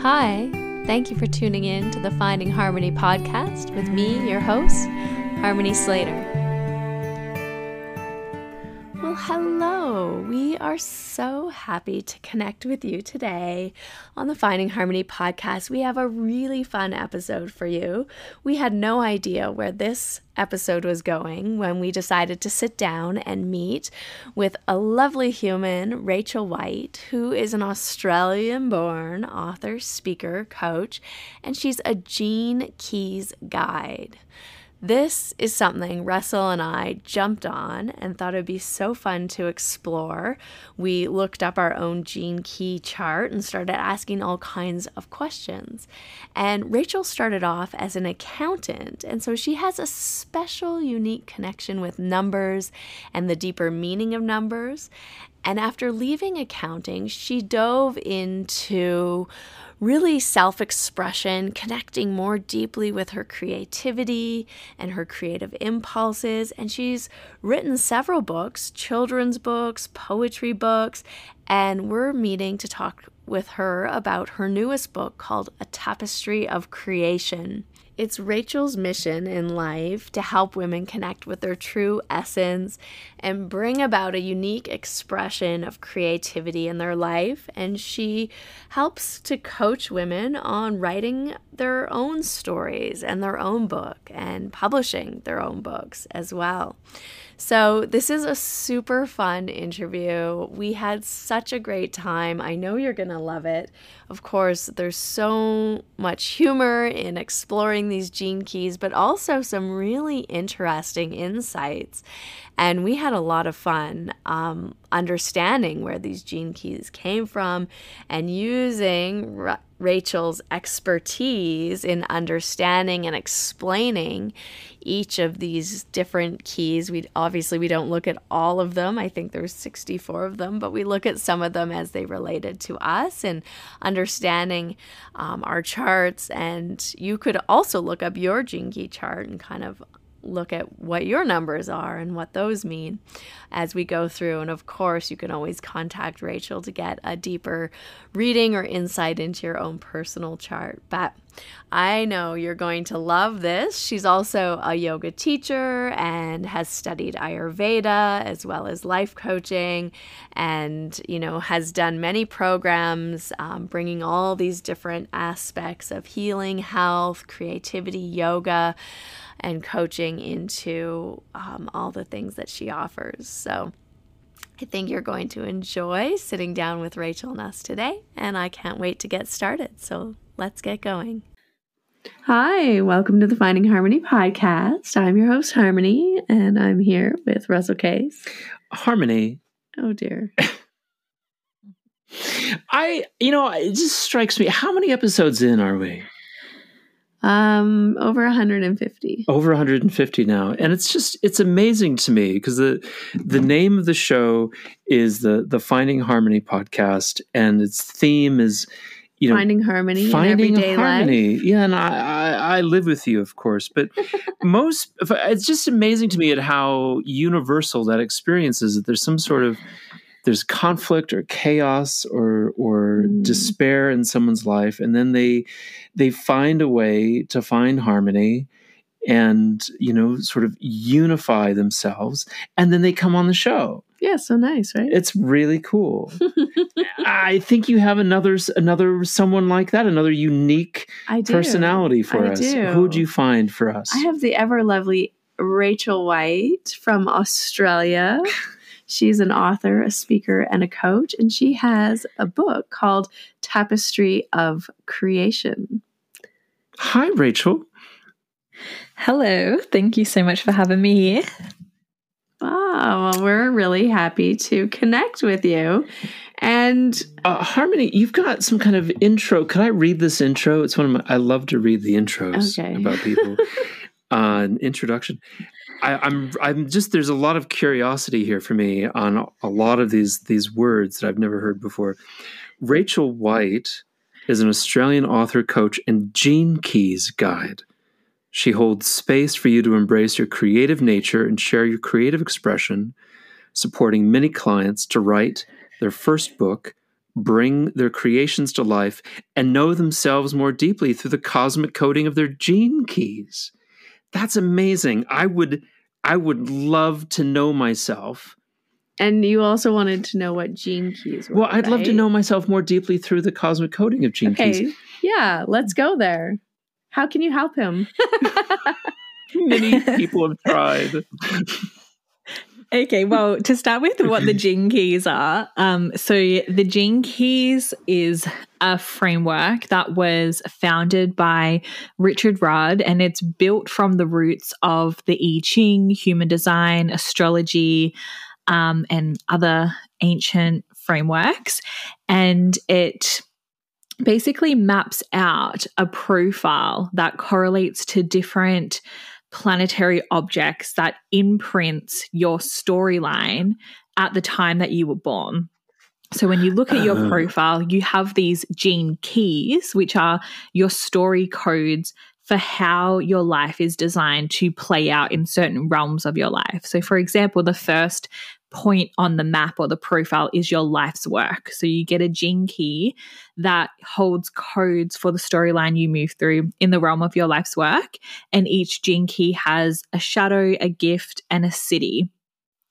Hi, thank you for tuning in to the Finding Harmony podcast with me, your host, Harmony Slater. Hello. We are so happy to connect with you today on the Finding Harmony podcast. We have a really fun episode for you. We had no idea where this episode was going when we decided to sit down and meet with a lovely human, Rachel White, who is an Australian born author, speaker, coach, and she's a Gene Keys guide. This is something Russell and I jumped on and thought it would be so fun to explore. We looked up our own gene key chart and started asking all kinds of questions. And Rachel started off as an accountant, and so she has a special, unique connection with numbers and the deeper meaning of numbers. And after leaving accounting, she dove into really self expression, connecting more deeply with her creativity and her creative impulses. And she's written several books children's books, poetry books, and we're meeting to talk with her about her newest book called A Tapestry of Creation. It's Rachel's mission in life to help women connect with their true essence and bring about a unique expression of creativity in their life. And she helps to coach women on writing their own stories and their own book and publishing their own books as well. So, this is a super fun interview. We had such a great time. I know you're going to love it. Of course, there's so much humor in exploring these gene keys, but also some really interesting insights. And we had a lot of fun um, understanding where these gene keys came from and using Ra- Rachel's expertise in understanding and explaining each of these different keys. We obviously we don't look at all of them. I think there's 64 of them, but we look at some of them as they related to us and understanding um, our charts. And you could also look up your gene key chart and kind of look at what your numbers are and what those mean as we go through. And of course, you can always contact Rachel to get a deeper reading or insight into your own personal chart. But I know you're going to love this. She's also a yoga teacher and has studied Ayurveda as well as life coaching and, you know, has done many programs um, bringing all these different aspects of healing, health, creativity, yoga and coaching into um, all the things that she offers. So I think you're going to enjoy sitting down with Rachel and us today, and I can't wait to get started. So let's get going. Hi, welcome to the Finding Harmony podcast. I'm your host, Harmony, and I'm here with Russell Case. Harmony. Oh, dear. I, you know, it just strikes me. How many episodes in are we? Um, over 150. Over 150 now, and it's just it's amazing to me because the the name of the show is the the Finding Harmony podcast, and its theme is you know finding harmony finding in everyday harmony. life. Yeah, and I, I I live with you, of course, but most it's just amazing to me at how universal that experience is. That there's some sort of there's conflict or chaos or or Mm. despair in someone's life and then they they find a way to find harmony and you know sort of unify themselves and then they come on the show Yeah, so nice, right? it's really cool i think you have another another someone like that another unique do. personality for I us do. who would you find for us I have the ever lovely Rachel White from Australia. She's an author, a speaker, and a coach, and she has a book called Tapestry of Creation. hi rachel Hello. Thank you so much for having me here. Wow, well, we're really happy to connect with you. And Uh, Harmony, you've got some kind of intro. Can I read this intro? It's one of my. I love to read the intros Okay. about people. uh, an introduction. I, I'm. I'm just. There's a lot of curiosity here for me on a lot of these these words that I've never heard before. Rachel White is an Australian author, coach, and Gene Keys guide. She holds space for you to embrace your creative nature and share your creative expression, supporting many clients to write their first book, bring their creations to life and know themselves more deeply through the cosmic coding of their gene keys. That's amazing. I would I would love to know myself. And you also wanted to know what gene keys were. Well, I'd right? love to know myself more deeply through the cosmic coding of gene okay. keys. Yeah, let's go there. How can you help him? Many people have tried. Okay, well, to start with what the gene keys are. Um, so, the gene keys is a framework that was founded by Richard Rudd and it's built from the roots of the I Ching, human design, astrology, um, and other ancient frameworks. And it basically maps out a profile that correlates to different planetary objects that imprints your storyline at the time that you were born. So when you look at your Oh. profile, you have these gene keys, which are your story codes for how your life is designed to play out in certain realms of your life. So, for example, the first point on the map or the profile is your life's work. So, you get a gene key that holds codes for the storyline you move through in the realm of your life's work. And each gene key has a shadow, a gift, and a siddhi,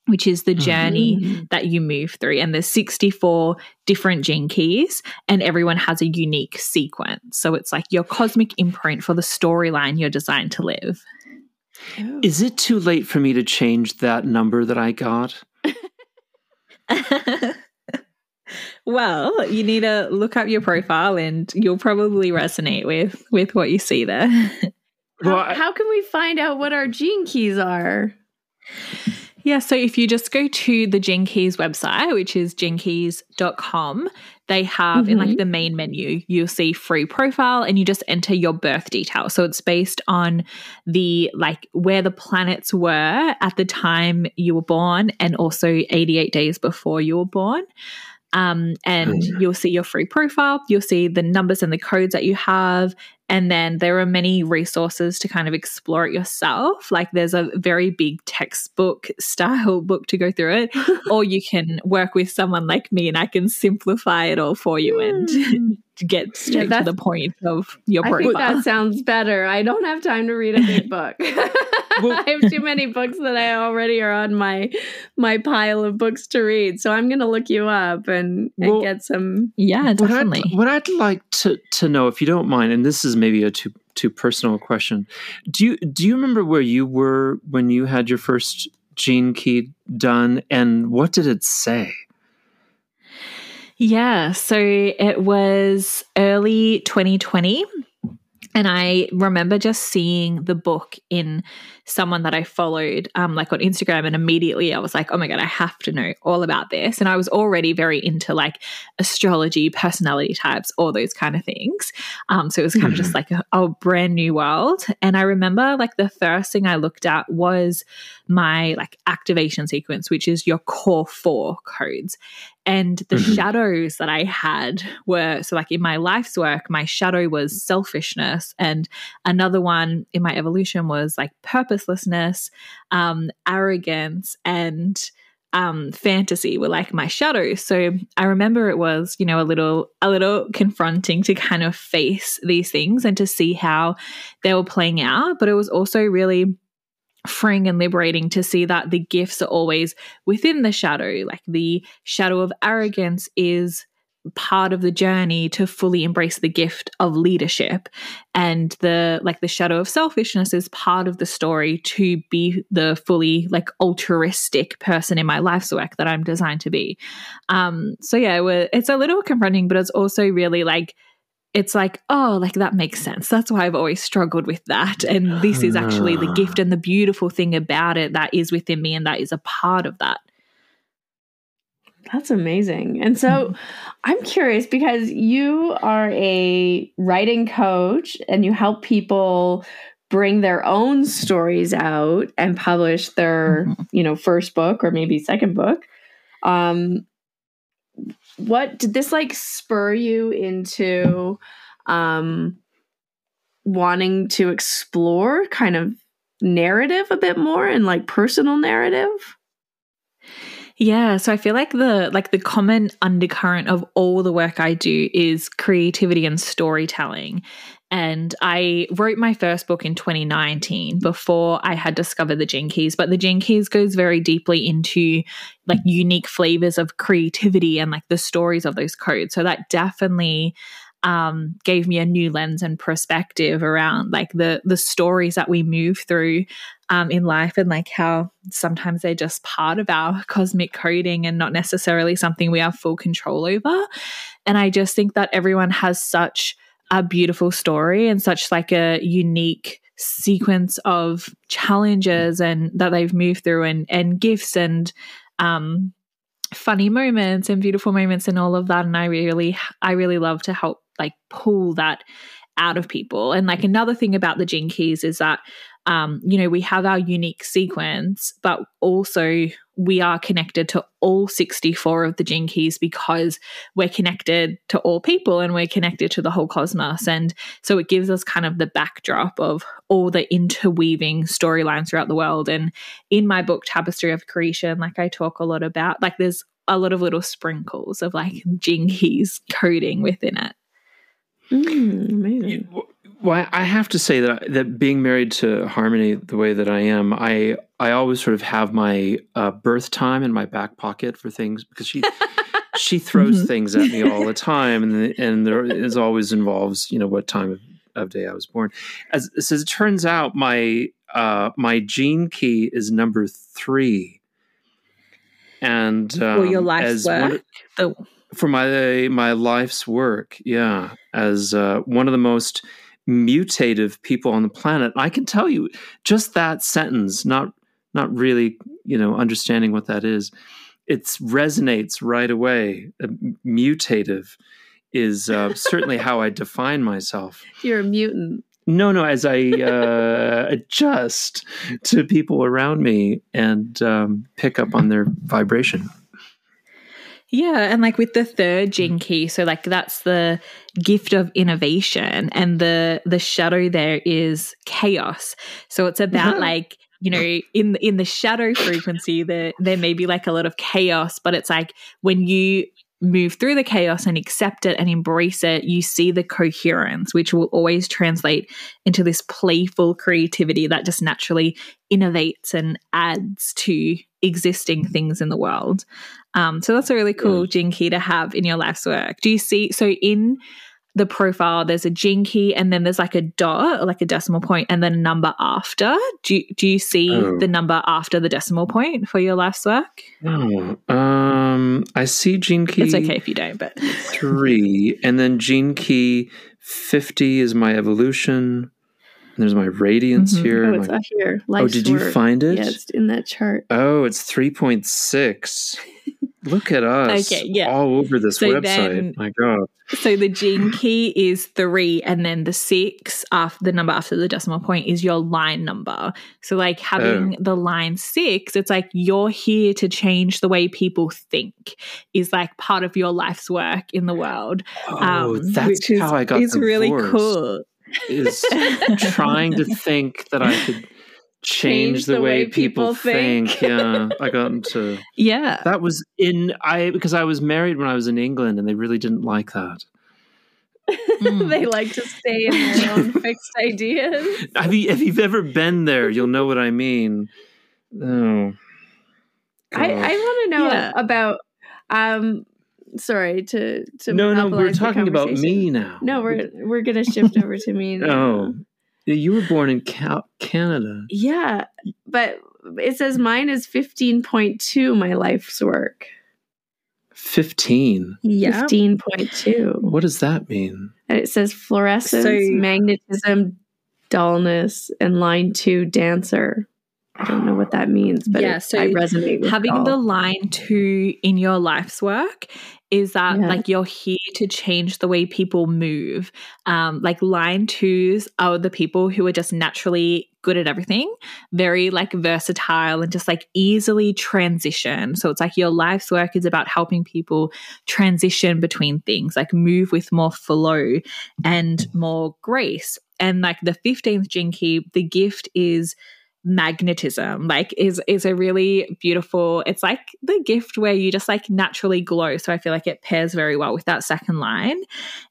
which is the journey Mhm. that you move through. And there's 64 different gene keys, and everyone has a unique sequence. So it's like your cosmic imprint for the storyline you're designed to live. Is it too late for me to change that number that I got? well, you need to look up your profile and you'll probably resonate with with what you see there. Well, how, I- how can we find out what our gene keys are? Yeah, so if you just go to the Gene Keys website, which is genekeys.com, they have in like the main menu, you'll see free profile and you just enter your birth details. So it's based on the like where the planets were at the time you were born and also 88 days before you were born. Um, and you'll see your free profile, you'll see the numbers and the codes that you have, and then there are many resources to kind of explore it yourself. Like there's a very big textbook style book to go through it, or you can work with someone like me and I can simplify it all for you and hmm. get straight to the point of your I profile. think that sounds better. I don't have time to read a big book. I have too many books that I already are on my my pile of books to read. So I'm going to look you up and, and Well- get some. yeah, what definitely. I'd, what I'd like to, to know, if you don't mind, and this is maybe a too too personal question, do you do you remember where you were when you had your first gene key done, and what did it say? Yeah, so it was early 2020. And I remember just seeing the book in someone that I followed, um, like on Instagram, and immediately I was like, "Oh my god, I have to know all about this." And I was already very into like astrology, personality types, all those kind of things. Um, so it was kind of just like a, a brand new world. And I remember like the first thing I looked at was my like activation sequence, which is your core four codes. And the Mhm. shadows that I had were so, like in my life's work, my shadow was selfishness, and another one in my evolution was like purposelessness, um, arrogance, and um, fantasy were like my shadows. So I remember it was, you know, a little, a little confronting to kind of face these things and to see how they were playing out. But it was also really freeing and liberating to see that the gifts are always within the shadow. Like the shadow of arrogance is part of the journey to fully embrace the gift of leadership and the like the shadow of selfishness is part of the story to be the fully like altruistic person in my life's work that i'm designed to be um so yeah it's a little confronting but it's also really like it's like, oh, like that makes sense. That's why I've always struggled with that. And this is actually the gift and the beautiful thing about it that is within me and that is a part of that. That's amazing. And so I'm curious because you are a writing coach and you help people bring their own stories out and publish their, Mhm. you know, first book or maybe second book. Um what did this like spur you into um wanting to explore kind of narrative a bit more and like personal narrative? Yeah, so I feel like the like the common undercurrent of all the work I do is creativity and storytelling. And I wrote my first book in 2019 before I had discovered the Gene Keys. But the Gene Keys goes very deeply into like unique flavors of creativity and like the stories of those codes. So that definitely um, gave me a new lens and perspective around like the the stories that we move through um, in life and like how sometimes they're just part of our cosmic coding and not necessarily something we have full control over. And I just think that everyone has such a beautiful story and such like a unique sequence of challenges and that they've moved through and and gifts and um funny moments and beautiful moments and all of that. And I really I really love to help like pull that out of people. And like another thing about the gene keys is that um, you know, we have our unique sequence, but also we are connected to all 64 of the gene keys because we're connected to all people and we're connected to the whole cosmos. And so it gives us kind of the backdrop of all the interweaving storylines throughout the world. And in my book, Tapestry of Creation, like I talk a lot about, like there's a lot of little sprinkles of like gene keys coding within it. Mm, amazing. Well, I have to say that that being married to Harmony the way that I am, I I always sort of have my uh, birth time in my back pocket for things because she she throws mm-hmm. things at me all the time, and and there is always involves you know what time of, of day I was born. As, as it turns out, my uh, my gene key is number three, and um, well, your life's work. Of, for my my life's work, yeah, as uh, one of the most mutative people on the planet. I can tell you just that sentence, not not really, you know, understanding what that is. It resonates right away. Uh, mutative is uh, certainly how I define myself. You're a mutant. No, no. As I uh, adjust to people around me and um, pick up on their vibration. Yeah, and like with the third gene mm-hmm. key, so like that's the gift of innovation and the the shadow there is chaos. So it's about like you know in in the shadow frequency there there may be like a lot of chaos but it's like when you move through the chaos and accept it and embrace it, you see the coherence, which will always translate into this playful creativity that just naturally innovates and adds to existing things in the world. Um, so that's a really cool gene key to have in your life's work. Do you see? So in the profile, there's a gene key, and then there's like a dot, like a decimal point, and then a number after. Do you, do you see oh. the number after the decimal point for your life's work? Oh, um, I see gene key. It's okay if you don't, but three, and then gene key fifty is my evolution. There's my radiance mm-hmm. here. Oh, it's my, out here. Life's oh, did you find it? Yeah, it's in that chart. Oh, it's 3.6. Look at us. Okay, yeah. All over this so website. Then, My God. So the gene key is three, and then the six after the number after the decimal point is your line number. So like having oh. the line six, it's like you're here to change the way people think is like part of your life's work in the world. Oh, um, that's how is, I got. It's really cool is trying to think that I could change, change the, the, way, way people, people, think. think. yeah, I got into yeah. That was in I because I was married when I was in England, and they really didn't like that. Mm. they like to stay in their own fixed ideas. Have you, if you've ever been there, you'll know what I mean. Oh, I, I want to know yeah. about um sorry to to no no we're talking about me now no we're we're gonna shift over to me now. oh you were born in Cal- canada. Yeah but it says mine is 15.2 my life's work. 15 yeah. 15.2 what does that mean? And it says florescence so, magnetism dullness and line two dancer. I don't know what that means, but yeah, so I resonate with having the line two in your life's work is that yeah. like you're here to change the way people move. Um, like line twos are the people who are just naturally good at everything, very like versatile and just like easily transition. So it's like your life's work is about helping people transition between things, like move with more flow and more grace. And like the 15th gene key, the gift is magnetism like is is a really beautiful it's like the gift where you just like naturally glow. So i feel like it pairs very well with that second line.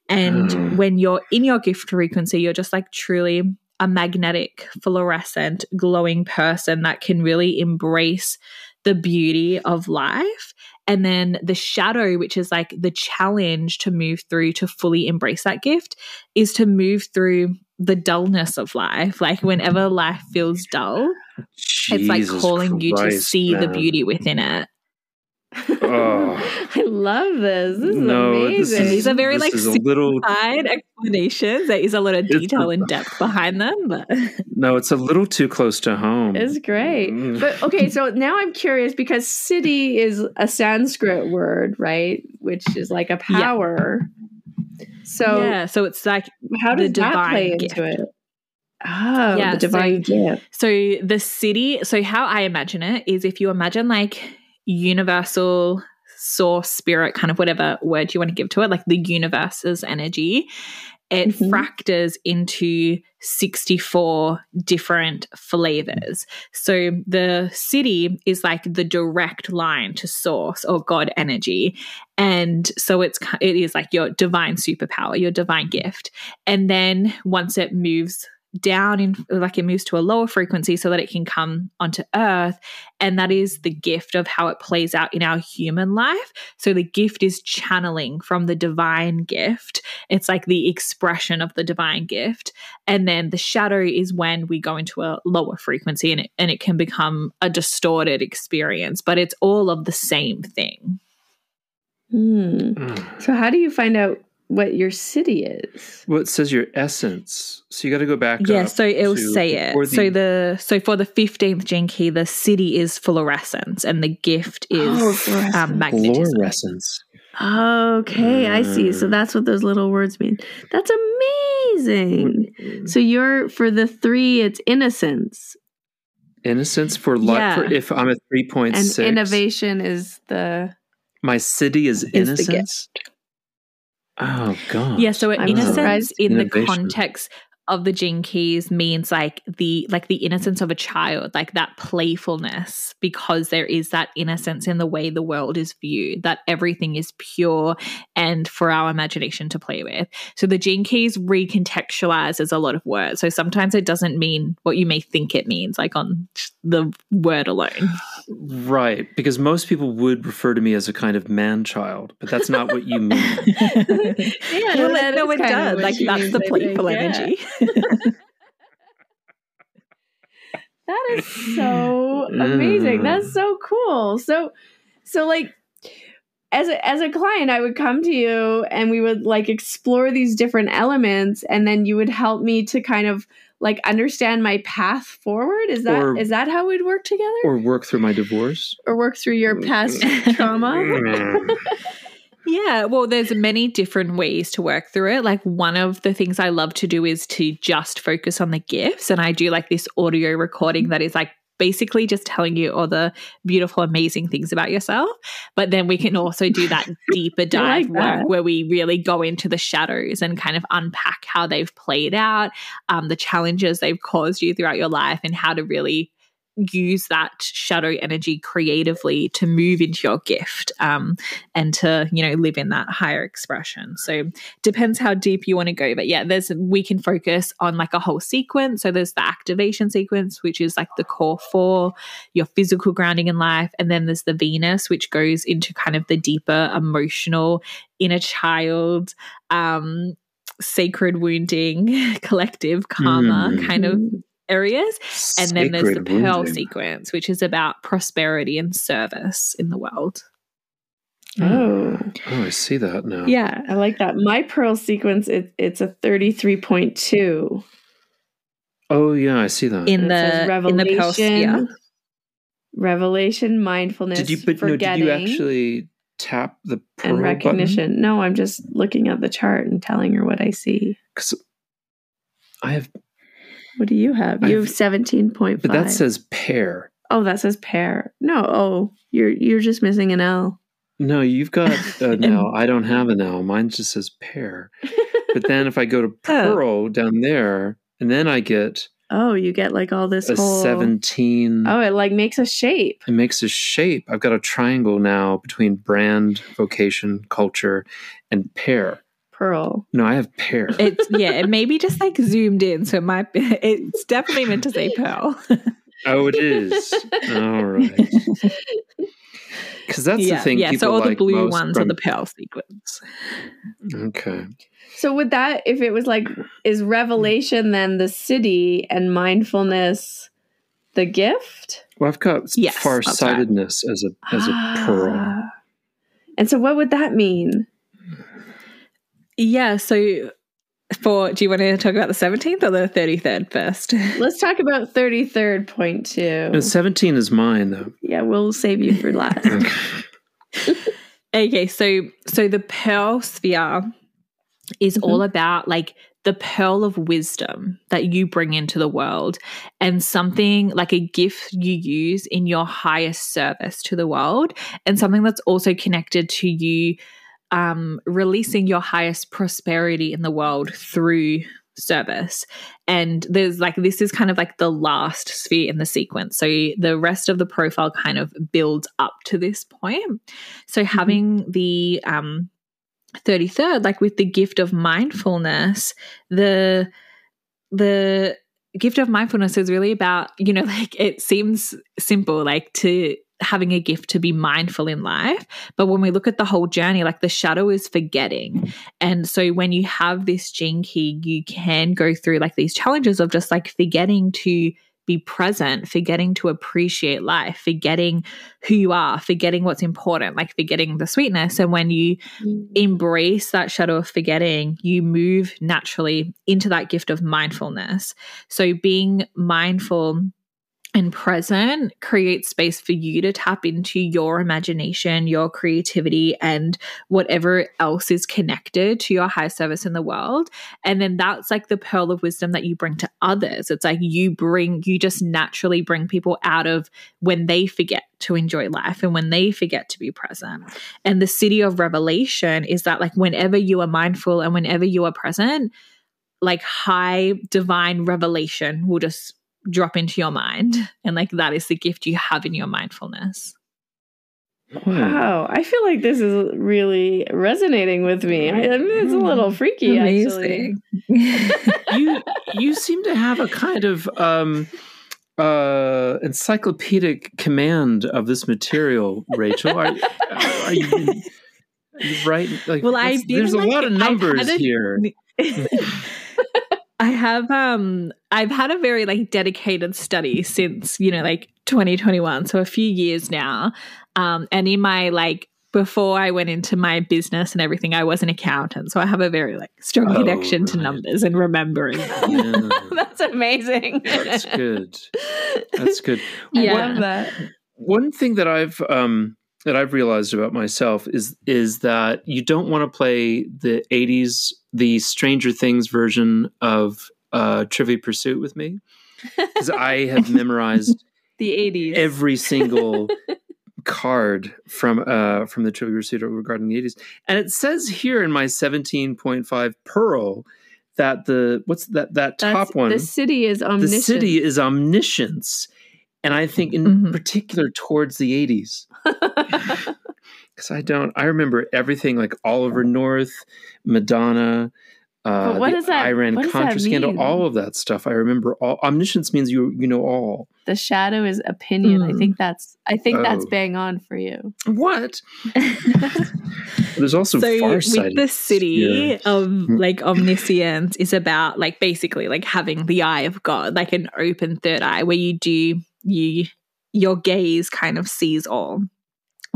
And Mm. when you're in your gift frequency you're just like truly a magnetic fluorescent glowing person that can really embrace the beauty of life. And then the shadow which is like the challenge to move through to fully embrace that gift is to move through the dullness of life like whenever life feels dull it's like Jesus calling you to Christ, see the beauty within it Oh. I love this. This is No, this amazing. is- these are very like a little side explanations there is a lot of detail and depth behind them but no, it's a little too close to home. It's great. Mm. But okay, so now I'm curious because siddhi is a Sanskrit word, right? Which is like a Yeah. power. So yeah so it's like how does that play gift. into it? Oh, Yeah, the divine gift. So the siddhi, so how I imagine it is if you imagine like universal source, spirit, kind of whatever word you want to give to it, like the universe's energy, it Mhm. fractures into 64 different flavors. So the siddhi is like the direct line to source or God energy. And so it's it is like your divine superpower, your divine gift. And then once it moves down in like it moves to a lower frequency so that it can come onto earth and that is the gift of how it plays out in our human life so the gift is channeling from the divine gift it's like the expression of the divine gift and then the shadow is when we go into a lower frequency and it, and it can become a distorted experience but it's all of the same thing Hmm. Mm. So how do you find out what your siddhi is? Well, it says your essence. So you got to go back. yeah up so it'll to say it before so the so for the 15th gene key the siddhi is florescence and the gift is Oh, florescence. um, magnetism florescence. Okay, I see. So Mm. that's what those little words mean. That's amazing. Mm. So you're for the three, it's innocence, Innocence for life. Yeah. For if I'm a three point and innovation is the My siddhi is, is the innocence. Oh God. Yeah, so I'm innocence surprised. in the context of the gene keys means like the like the innocence of a child, like that playfulness, because there is that innocence in the way the world is viewed, that everything is pure and for our imagination to play with. So the gene keys recontextualize as a lot of words. So sometimes it doesn't mean what you may think it means, like on the word alone. Right, because most people would refer to me as a kind of man child, but that's not what you mean. Yeah, Well, that no, it does. Like that's the I think, playful yeah. That is so amazing. Mm. That's so cool. So so like as a as a client, I would come to you and we would like explore these different elements and then you would help me to kind of like understand my path forward. Is that is Or- that how we'd work together? or work through my divorce. Or work through your past trauma? Yeah, well, there's many different ways to work through it. Like one of the things I love to do is to just focus on the gifts, and I do like this audio recording that is like basically just telling you all the beautiful, amazing things about yourself. But then we can also do that deeper dive like that. work where we really go into the shadows and kind of unpack how they've played out, um, the challenges they've caused you throughout your life, and how to really use that shadow energy creatively to move into your gift um, and to you know live in that higher expression. So depends how deep you want to go but yeah there's we can focus on like a whole sequence. So there's the activation sequence which is like the core four your physical grounding in life and then there's the venus which goes into kind of the deeper emotional inner child um sacred wounding collective karma Mm. kind of areas and then there's the Sacred pearl wounding. sequence which is about prosperity and service in the world mm. Oh. Oh, I see that now. yeah I like that. My pearl sequence it, it's a 33.2. Oh, yeah, I see that. in And it says the in the pearl sphere revelation, mindfulness, did you? But no, did you actually tap the pearl and recognition. No, I'm just looking at the chart and telling her what I see. Because I have, What do you have? You have I've- 17.5. but that says pair. Oh, that says pair. No, oh, you're you're just missing an L. No, you've got an L. I don't have an L. Mine just says pair. But then if I go to Oh. pearl down there, and then I get Oh, you get like all this a whole 17. Oh, it like makes a shape. It makes a shape. I've got a triangle now between brand, vocation, culture, and pair. Pearl. No, I have pair. It's yeah, it may be just like zoomed in, so it might be, it's definitely meant to say pearl. oh, it is. All right. Because that's yeah, the thing. yeah. people So all the blue most ones are the pearl sequence. Okay. So would that if it was like is revelation then the siddhi and mindfulness the gift? Well, I've got Yes, farsightedness as a as a pearl. Ah. And so what would that mean? Yeah. So for do you want to talk about the seventeenth or the thirty third first? Let's talk about 33rd point two. And 17 is mine, though. Yeah, we'll save you for last. Okay. Okay, so so the pearl sphere is all mm-hmm. about like the pearl of wisdom that you bring into the world and something like a gift you use in your highest service to the world and something that's also connected to you um, releasing your highest prosperity in the world through service. And there's like this is kind of like the last sphere in the sequence. So the rest of the profile kind of builds up to this point. So having the um 33rd like with the gift of mindfulness the the gift of mindfulness is really about you know like it seems simple like to having a gift to be mindful in life but when we look at the whole journey like the shadow is forgetting and so when you have this gene key you can go through like these challenges of just like forgetting to be present, forgetting to appreciate life, forgetting who you are, forgetting what's important, like forgetting the sweetness. And when you mm. embrace that shadow of forgetting, you move naturally into that gift of mindfulness. So being mindful and present creates space for you to tap into your imagination, your creativity, and whatever else is connected to your high service in the world. And then that's like the pearl of wisdom that you bring to others. It's like you bring, you just naturally bring people out of when they forget to enjoy life and when they forget to be present. And the siddhi of revelation is that, like, whenever you are mindful and whenever you are present, like high divine revelation will just drop into your mind. And like that is the gift you have in your mindfulness. Hmm. Wow, I feel like this is really resonating with me. I, I mean, it's a little freaky, actually. you you seem to have a kind of um uh encyclopedic command of this material rachel are, are you, right like Well, I what's- did, there's a lot of numbers a- here I have um I've had a very like dedicated study since, you know, like 2021, so a few years now. Um and in my like before I went into my business and everything, I was an accountant. So I have a very like strong Oh, connection to numbers and remembering yeah, That's amazing. that's good that's good Yeah. love that. one thing that I've um, that I've realized about myself is is that you don't want to play the '80s, the Stranger Things version of uh, Trivia Pursuit with me. Because I have memorized The 80s. every single card from uh, from the Trivia Pursuit regarding the '80s, and it says here in my 17.5 Pearl that the what's that that That's- top one? The siddhi is the siddhi is omniscience. And i think in Mhm. particular towards the 80s because i don't i remember everything like oliver north madonna uh, But what the does that- Iran what does Contra that scandal, all of that stuff. I remember all. Omniscience means you you know all. the shadow is opinion. I Mm. think that's I think that's Oh. bang on for you. What? There's also so with the siddhi Yeah. of Mm. like omniscience is about like basically like having the eye of god like an open third eye where you do you your gaze kind of sees all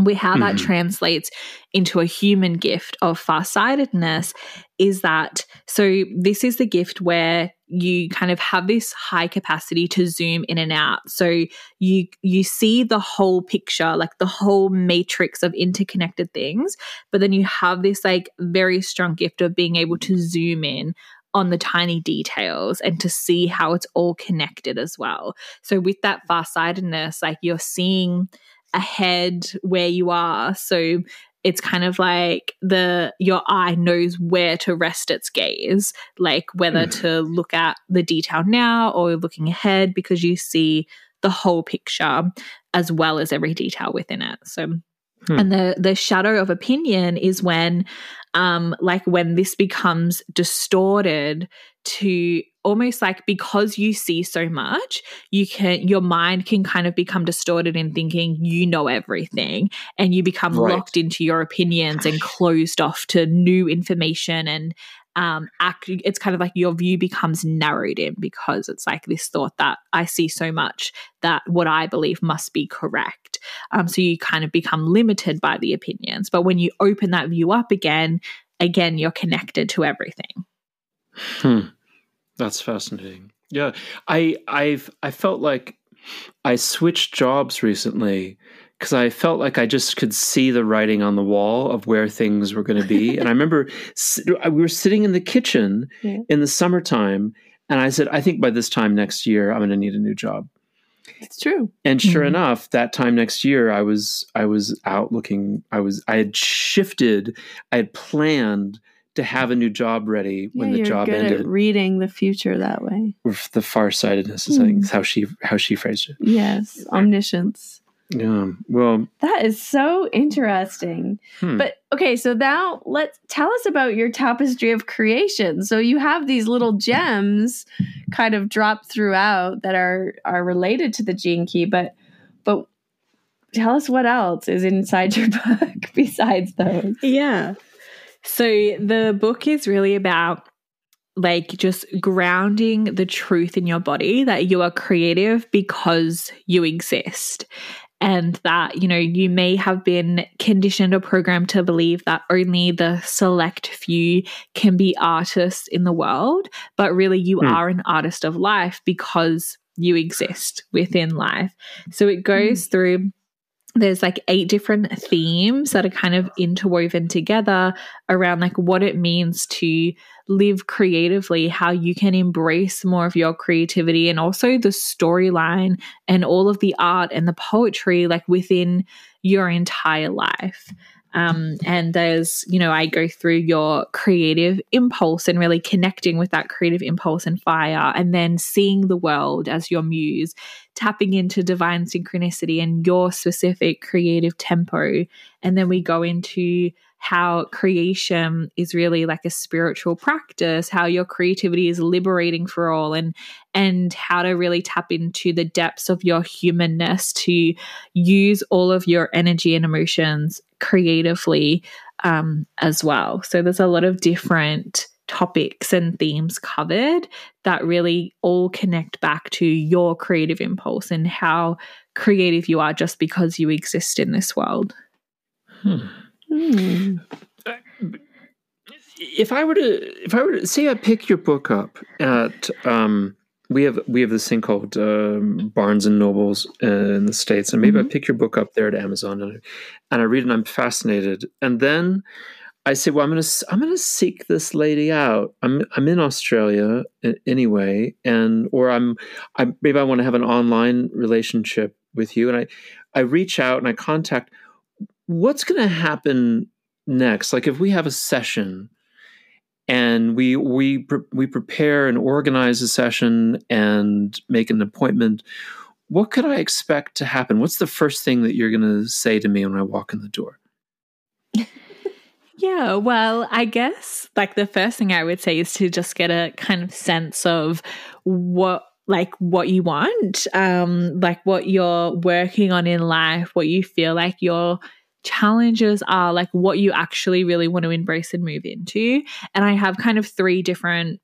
we how that Mhm. translates into a human gift of farsightedness is that so this is the gift where you kind of have this high capacity to zoom in and out so you you see the whole picture like the whole matrix of interconnected things but then you have this like very strong gift of being able to zoom in on the tiny details and to see how it's all connected as well so with that farsightedness like you're seeing ahead where you are so it's kind of like the your eye knows where to rest its gaze like whether mm. to look at the detail now or looking ahead because you see the whole picture as well as every detail within it so hmm. and the the shadow of opinion is when um like when this becomes distorted to almost like because you see so much you can your mind can kind of become distorted in thinking you know everything and you become right. locked into your opinions and closed off to new information and um act it's kind of like your view becomes narrowed in because it's like this thought that i see so much that what i believe must be correct. Um so you kind of become limited by the opinions but when you open that view up again again you're connected to everything. Hmm that's fascinating. Yeah, I I've I felt like I switched jobs recently because I felt like I just could see the writing on the wall of where things were going to be. and I remember we were sitting in the kitchen yeah. in the summertime, and I said, I think by this time next year, I'm going to need a new job. It's true. And sure mm-hmm. enough, that time next year, I was I was out looking. I was I had shifted. I had planned to have a new job ready when yeah, the job ended. reading the future that way. The farsightedness is mm. how she how she phrased it. Yes, omniscience. Yeah. Well, that is so interesting. Hmm. But okay, so now let's tell us about your tapestry of creation. So you have these little gems kind of dropped throughout that are are related to the gene key, but but tell us what else is inside your book besides those. Yeah. So the book is really about like just grounding the truth in your body that you are creative because you exist. And that, you know, you may have been conditioned or programmed to believe that only the select few can be artists in the world, but really you mm. are an artist of life because you exist within life. So it goes mm. through there's like eight different themes that are kind of interwoven together around like what it means to live creatively, how you can embrace more of your creativity and also the storyline and all of the art and the poetry like within your entire life. Um, and there's, you know, I go through your creative impulse and really connecting with that creative impulse and fire, and then seeing the world as your muse, tapping into divine synchronicity and your specific creative tempo. And then we go into how creation is really like a spiritual practice how your creativity is liberating for all and and how to really tap into the depths of your humanness to use all of your energy and emotions creatively um, as well so there's a lot of different topics and themes covered that really all connect back to your creative impulse and how creative you are just because you exist in this world hmm. Hmm. If I were to, if I were to say, I pick your book up at, um, we have we have this thing called um, Barnes and Nobles in the states, and maybe mm-hmm. I pick your book up there at Amazon, and, and I read it, and I'm fascinated, and then I say, well, I'm gonna I'm gonna seek this lady out. I'm I'm in Australia anyway, and or I'm I maybe I want to have an online relationship with you, and I I reach out and I contact what's going to happen next? Like if we have a session and we we we prepare and organize a session and make an appointment, what could I expect to happen? What's the first thing that you're going to say to me when I walk in the door? Yeah, well, I guess like the first thing I would say is to just get a kind of sense of what like what you want, um like what you're working on in life, what you feel like you're challenges are like what you actually really want to embrace and move into. And I have kind of three different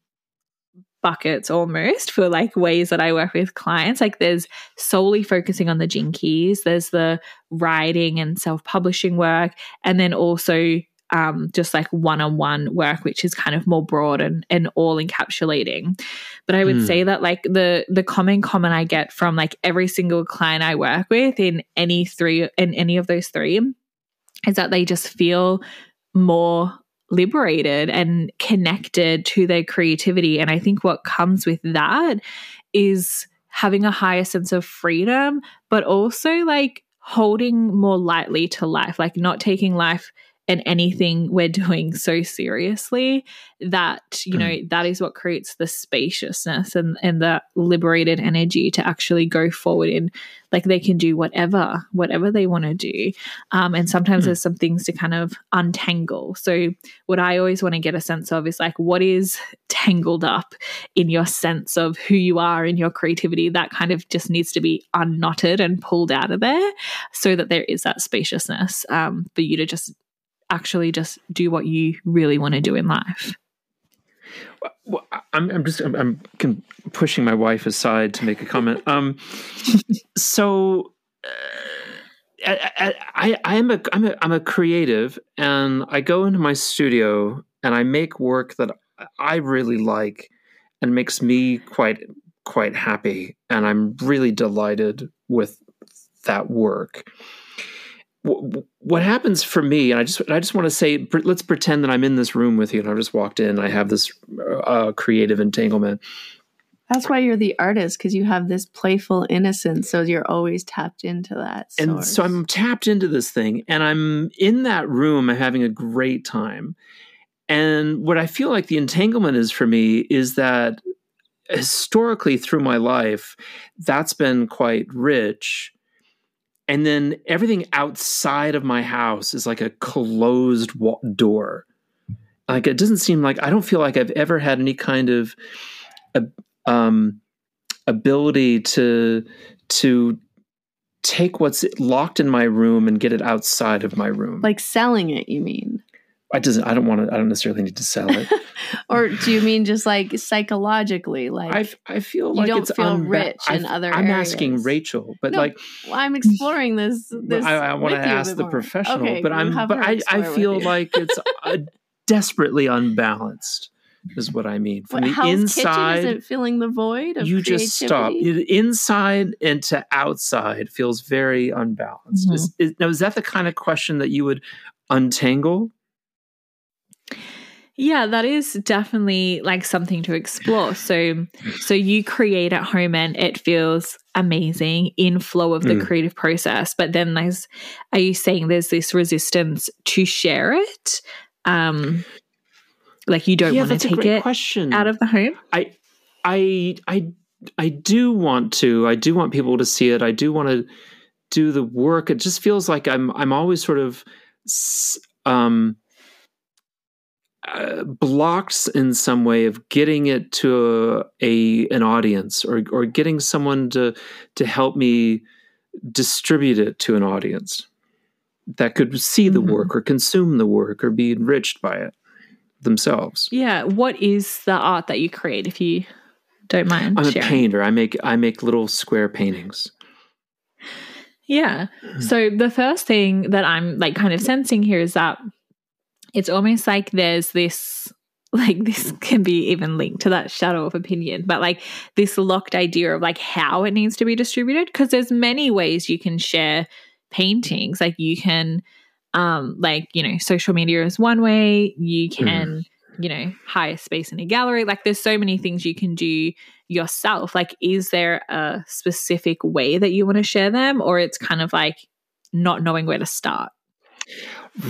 buckets almost for like ways that I work with clients. Like there's solely focusing on the Gene Keys, there's the writing and self publishing work, and then also um, just like one on one work, which is kind of more broad and, and all encapsulating. But I would mm. say that like the the common comment I get from like every single client I work with in any three in any of those three is that they just feel more liberated and connected to their creativity. And I think what comes with that is having a higher sense of freedom, but also like holding more lightly to life, like not taking life and anything we're doing so seriously that you know mm. that is what creates the spaciousness and and the liberated energy to actually go forward in like they can do whatever whatever they want to do um, and sometimes mm. there's some things to kind of untangle so what i always want to get a sense of is like what is tangled up in your sense of who you are in your creativity that kind of just needs to be unknotted and pulled out of there so that there is that spaciousness um, for you to just actually just do what you really want to do in life? Well, I'm, I'm just I'm, I'm, pushing my wife aside to make a comment. Um, so uh, I, I, I am a I'm a I'm a creative, and I go into my studio and I make work that I really like and makes me quite quite happy, and I'm really delighted with that work what happens for me and i just i just want to say let's pretend that i'm in this room with you and I've just walked in i have this uh, creative entanglement. That's why you're the artist because you have this playful innocence so you're always tapped into that source. and so i'm tapped into this thing and i'm in that room i'm having a great time. And what i feel like the entanglement is for me is that historically through my life that's been quite rich and then everything outside of my house is like a closed door. Like it doesn't seem like i don't feel like i've ever had any kind of um, ability to to take what's locked in my room and get it outside of my room. Like selling it you mean I doesn't. I don't want to. I don't necessarily need to sell it. or do you mean just like psychologically? Like I, I feel like you don't it's feel unba- rich in I, other. I'm areas. asking Rachel, but no, like well, I'm exploring this. This I, I want to ask the professional, okay, but I'm. But I, I feel like it's uh, desperately unbalanced. Is what I mean. From what, the inside, isn't filling the void. you just stop. Inside and to outside feels very unbalanced. Mm-hmm. Is, is, now, is that the kind of question that you would untangle? Yeah, that is definitely like something to explore. So so you create at home and it feels amazing in flow of the mm. creative process, but then there's are you saying there's this resistance to share it? Um like you don't yeah, want to take it question. out of the home? I I I I do want to. I do want people to see it. I do want to do the work. It just feels like I'm I'm always sort of um uh, blocks in some way of getting it to a, a, an audience or or getting someone to to help me distribute it to an audience that could see the mm-hmm. work or consume the work or be enriched by it themselves. Yeah, what is the art that you create if you don't mind? I'm sharing? a painter. I make I make little square paintings. Yeah. So the first thing that I'm like kind of sensing here is that it's almost like there's this like this can be even linked to that shadow of opinion but like this locked idea of like how it needs to be distributed because there's many ways you can share paintings like you can um like you know social media is one way you mm-hmm. can mm. you know hire space in a gallery like there's so many things you can do yourself like is there a specific way that you want to share them or it's kind of like not knowing where to start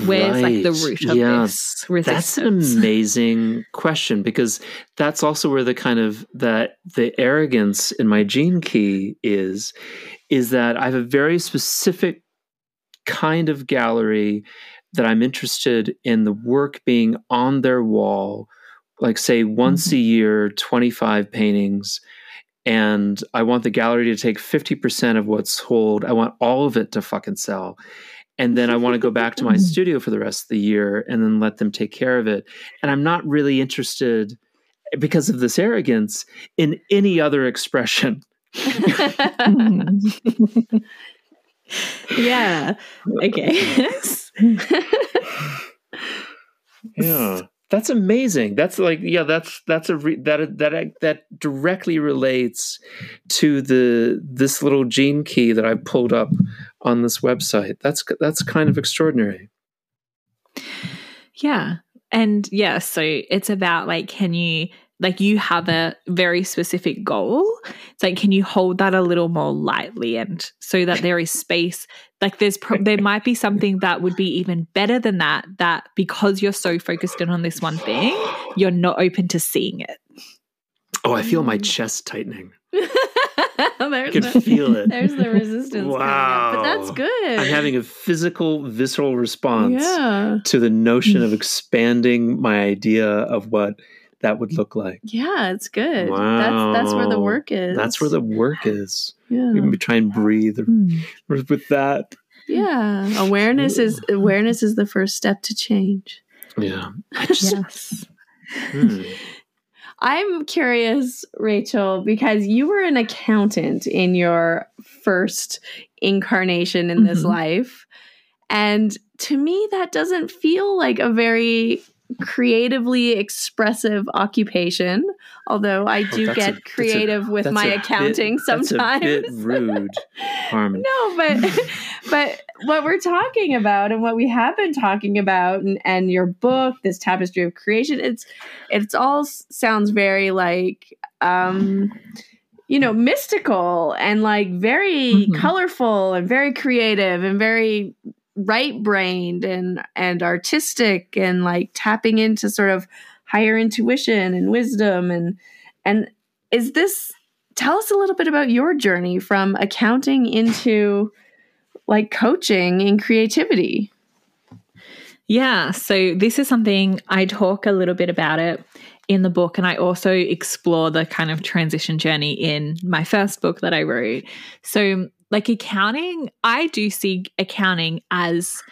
Where's right. like the root of yeah. this resistance? That's an amazing question because that's also where the kind of that the arrogance in my gene key is, is that I have a very specific kind of gallery that I'm interested in the work being on their wall, like say once mm-hmm. a year, 25 paintings. And I want the gallery to take 50% of what's sold. I want all of it to fucking sell and then I want to go back to my studio for the rest of the year and then let them take care of it. And I'm not really interested because of this arrogance in any other expression. yeah. Okay. yeah. That's amazing. That's like yeah. That's that's a re, that that that directly relates to the this little gene key that I pulled up on this website. That's that's kind of extraordinary. Yeah, and yeah. So it's about like, can you like you have a very specific goal it's like can you hold that a little more lightly and so that there is space like there's pro- there might be something that would be even better than that that because you're so focused in on this one thing you're not open to seeing it oh i feel my mm. chest tightening there's I can the, feel it. There's the resistance. Wow. But that's good. I'm having a physical, visceral response Yeah. to the notion of expanding my idea of what that would look like. Yeah, it's good. That's that's where the work is. That's where the work is. yeah. We can try and breathe Hmm. with that. Yeah. Awareness is awareness is the first step to change. Yeah. I just, yes hmm. I'm curious, Rachel, because you were an accountant in your first incarnation in this Mhm. life. And to me, that doesn't feel like a very creatively expressive occupation. Although I do Oh, that's a- get a- creative with my a bit- accounting sometimes. That's a bit rude, Harmon. No, but but what we're talking about and what we have been talking about and, and your book, this tapestry of creation, it's it's all sounds very like um you know mystical and like very Mhm. colorful and very creative and very right brained and and artistic and like tapping into sort of higher intuition and wisdom and and is this tell us a little bit about your journey from accounting into like coaching and creativity. Yeah, so this is something I talk a little bit about it in the book, and I also explore the kind of transition journey in my first book that I wrote. So, like accounting, I do see accounting as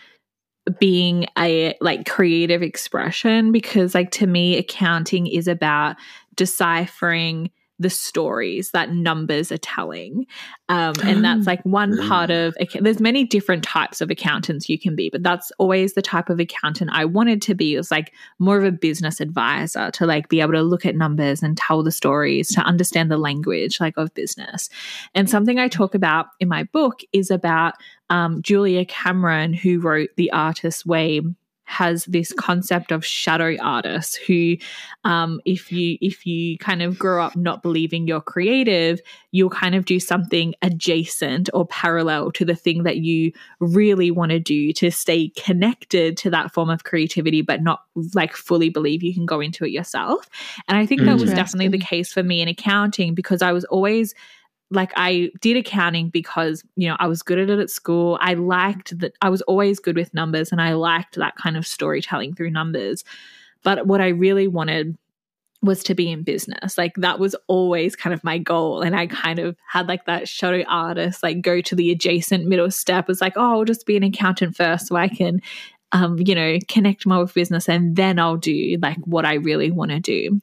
being a like creative expression because like to me accounting is about deciphering the stories that numbers are telling um, and that's like one part of there's many different types of accountants you can be but that's always the type of accountant i wanted to be it was like more of a business advisor to like be able to look at numbers and tell the stories to understand the language like of business. And something i talk about in my book is about um, julia cameron who wrote the artist's way has this concept of shadow artists who um, if you if you kind of grow up not believing you're creative you'll kind of do something adjacent or parallel to the thing that you really want to do to stay connected to that form of creativity but not like fully believe you can go into it yourself. And i think that was definitely the case for me in accounting because i was always like I did accounting because you know I was good at it at school. I liked that I was always good with numbers and I liked that kind of storytelling through numbers. But what I really wanted was to be in business. Like that was always kind of my goal. And I kind of had like that shadow artist, like go to the adjacent middle step. It's like, oh, I'll just be an accountant first so I can um, you know, connect more with business and then I'll do like what I really want to do.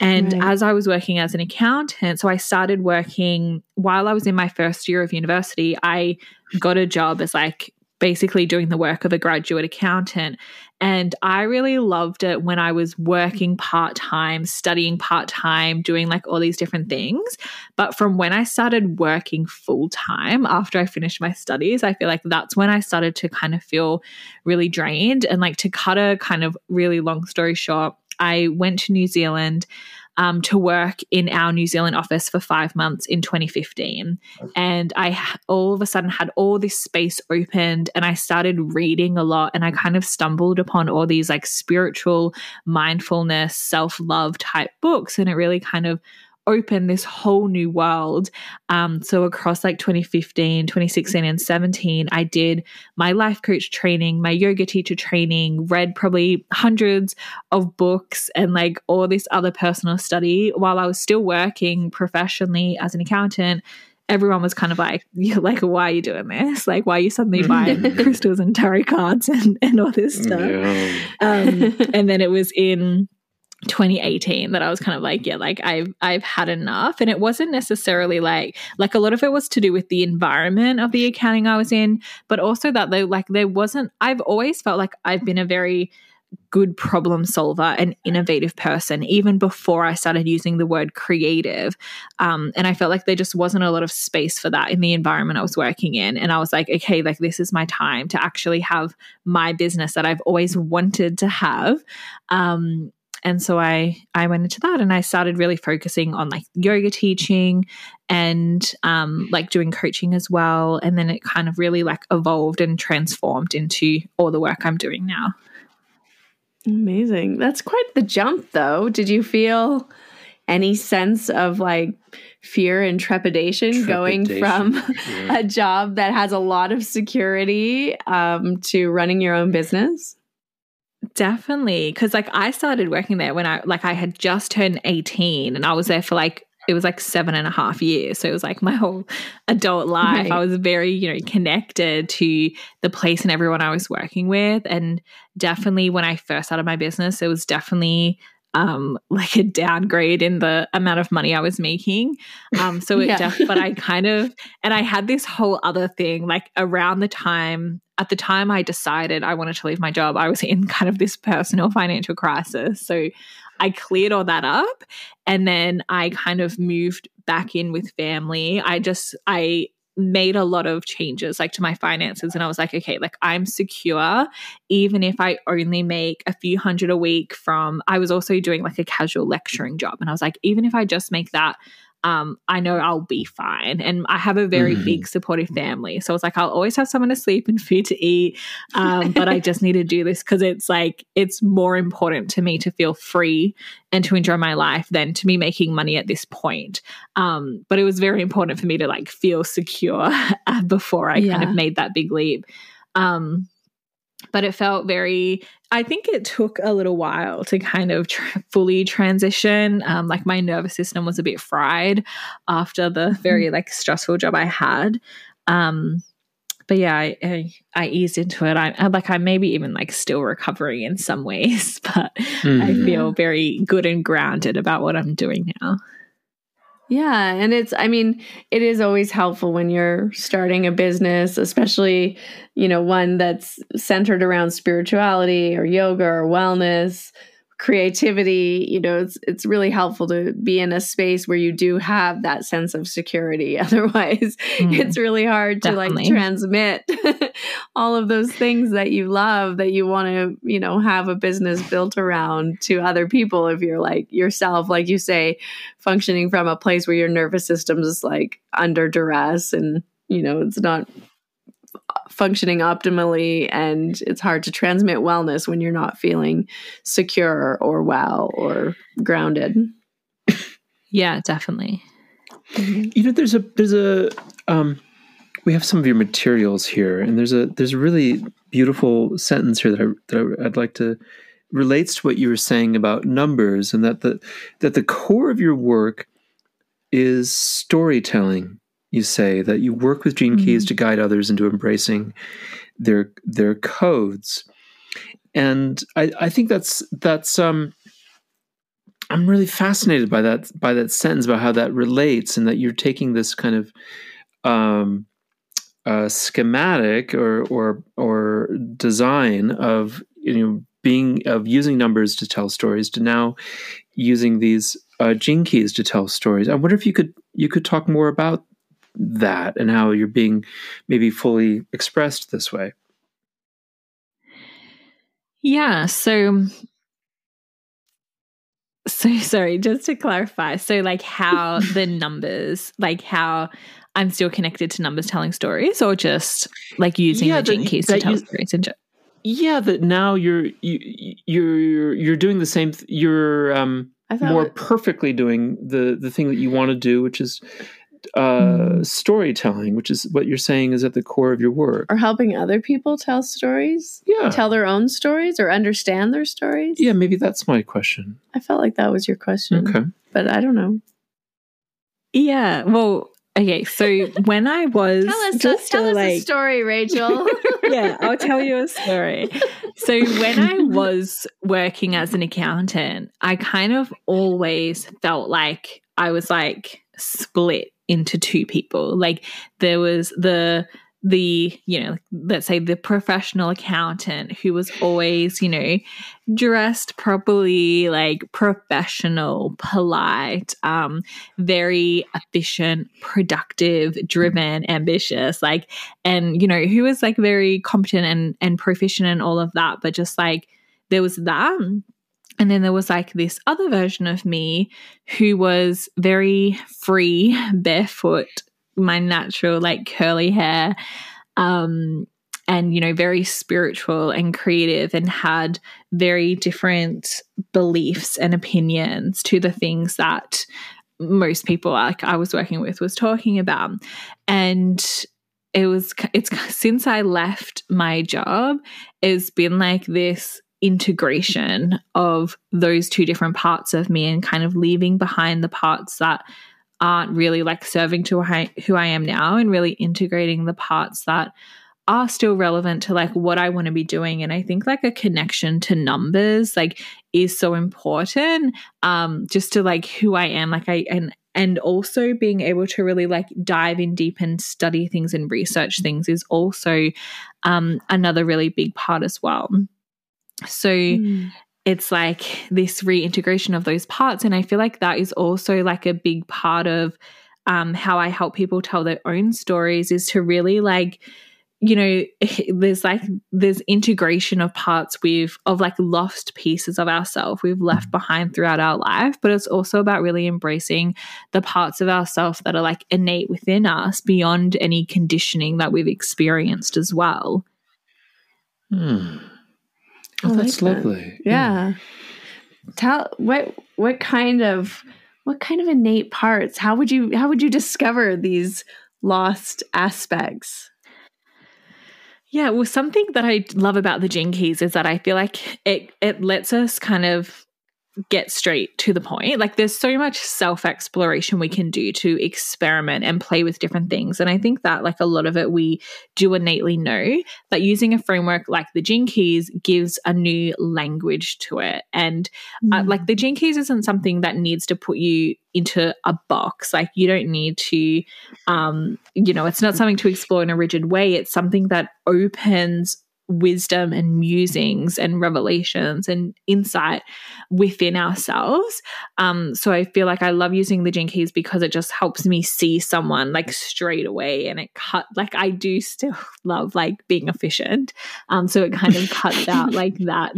And Right. as I was working as an accountant, so I started working while I was in my first year of university, I got a job as like basically doing the work of a graduate accountant. And I really loved it when I was working part time, studying part time, doing like all these different things. But from when I started working full time after I finished my studies, I feel like that's when I started to kind of feel really drained. And like to cut a kind of really long story short, I went to New Zealand um, to work in our New Zealand office for five months in 2015. And I all of a sudden had all this space opened and I started reading a lot and I kind of stumbled upon all these like spiritual mindfulness, self love type books. And it really kind of opened this whole new world. Um, so across like 2015, 2016, and 17, I did my life coach training, my yoga teacher training, read probably hundreds of books and like all this other personal study while I was still working professionally as an accountant. Everyone was kind of like, "You're like, why are you doing this? Like, why are you suddenly buying crystals and tarot cards and, and all this stuff? Yeah. Um, and then it was in 2018 that I was kind of like, yeah, like I've I've had enough. And it wasn't necessarily like like a lot of it was to do with the environment of the accounting I was in, but also that though like there wasn't I've always felt like I've been a very good problem solver and innovative person even before I started using the word creative. Um, and I felt like there just wasn't a lot of space for that in the environment I was working in. And I was like, okay, like this is my time to actually have my business that I've always wanted to have. Um, and so I I went into that and I started really focusing on like yoga teaching and um, like doing coaching as well. And then it kind of really like evolved and transformed into all the work I'm doing now. Amazing. That's quite the jump, though. Did you feel any sense of like fear and trepidation, going from yeah. a job that has a lot of security um, to running your own business? Definitely. Cause like I started working there when I like I had just turned 18 and I was there for like it was like seven and a half years. So it was like my whole adult life. Right. I was very, you know, connected to the place and everyone I was working with. And definitely when I first started my business, it was definitely um, like a downgrade in the amount of money I was making. Um, so it, yeah. def- but I kind of, and I had this whole other thing like around the time, at the time I decided I wanted to leave my job, I was in kind of this personal financial crisis. So I cleared all that up and then I kind of moved back in with family. I just, I, made a lot of changes like to my finances and I was like okay like I'm secure even if I only make a few hundred a week from I was also doing like a casual lecturing job and I was like even if I just make that um, I know I'll be fine. And I have a very mm-hmm. big supportive family. So it's like, I'll always have someone to sleep and food to eat. Um, but I just need to do this because it's like, it's more important to me to feel free and to enjoy my life than to be making money at this point. Um, but it was very important for me to like feel secure before I yeah. kind of made that big leap. Um, but it felt very i think it took a little while to kind of tr- fully transition um, like my nervous system was a bit fried after the mm-hmm. very like stressful job i had um, but yeah I, I, I eased into it I, I, like i maybe even like still recovering in some ways but mm. i mm-hmm. feel very good and grounded about what i'm doing now yeah. And it's, I mean, it is always helpful when you're starting a business, especially, you know, one that's centered around spirituality or yoga or wellness creativity you know it's it's really helpful to be in a space where you do have that sense of security otherwise mm, it's really hard definitely. to like transmit all of those things that you love that you want to you know have a business built around to other people if you're like yourself like you say functioning from a place where your nervous system is like under duress and you know it's not functioning optimally and it's hard to transmit wellness when you're not feeling secure or well or grounded. Yeah definitely. You know there's a there's a um we have some of your materials here and there's a there's a really beautiful sentence here that I that I'd like to relates to what you were saying about numbers and that the that the core of your work is storytelling you say that you work with gene keys mm-hmm. to guide others into embracing their their codes and I, I think that's that's um I'm really fascinated by that by that sentence about how that relates and that you're taking this kind of um, uh, schematic or or or design of you know being of using numbers to tell stories to now using these uh, gene keys to tell stories. I wonder if you could you could talk more about that and how you're being maybe fully expressed this way. Yeah. So, so sorry, just to clarify. So, like, how the numbers, like, how I'm still connected to numbers telling stories, or just like using yeah, the gene keys to tell you, stories and yeah that now you're you, you're you're doing the same th- you're um more it, perfectly doing the the thing that you want to do which is uh, mm. storytelling, which is what you're saying is at the core of your work. Or helping other people tell stories? Yeah. Tell their own stories or understand their stories? Yeah, maybe that's my question. I felt like that was your question. Okay. But I don't know. Yeah. Well, okay. So when I was. tell us, just tell us like, a story, Rachel. yeah, I'll tell you a story. So when I was working as an accountant, I kind of always felt like I was like split into two people. Like there was the the you know let's say the professional accountant who was always you know dressed properly like professional polite um very efficient productive driven ambitious like and you know who was like very competent and and proficient and all of that but just like there was that and then there was like this other version of me who was very free, barefoot, my natural like curly hair, um, and you know, very spiritual and creative, and had very different beliefs and opinions to the things that most people like I was working with was talking about. And it was it's since I left my job, it's been like this integration of those two different parts of me and kind of leaving behind the parts that aren't really like serving to who I am now and really integrating the parts that are still relevant to like what I want to be doing and I think like a connection to numbers like is so important um just to like who I am like I and and also being able to really like dive in deep and study things and research things is also um another really big part as well. So mm. it's like this reintegration of those parts. And I feel like that is also like a big part of um, how I help people tell their own stories is to really like, you know, there's like there's integration of parts we've of like lost pieces of ourselves we've left behind throughout our life, but it's also about really embracing the parts of ourselves that are like innate within us beyond any conditioning that we've experienced as well. Hmm. Oh, that's like lovely. Yeah. yeah. Tell what what kind of what kind of innate parts? How would you how would you discover these lost aspects? Yeah, well, something that I love about the Gene Keys is that I feel like it it lets us kind of get straight to the point. Like there's so much self exploration we can do to experiment and play with different things. And I think that like a lot of it we do innately know that using a framework like the Gene Keys gives a new language to it. And uh, mm. like the Gene Keys isn't something that needs to put you into a box. Like you don't need to, um, you know, it's not something to explore in a rigid way. It's something that opens wisdom and musings and revelations and insight within ourselves. Um, so I feel like I love using the Gene Keys because it just helps me see someone like straight away and it cut like I do still love like being efficient. Um, so it kind of cuts out like that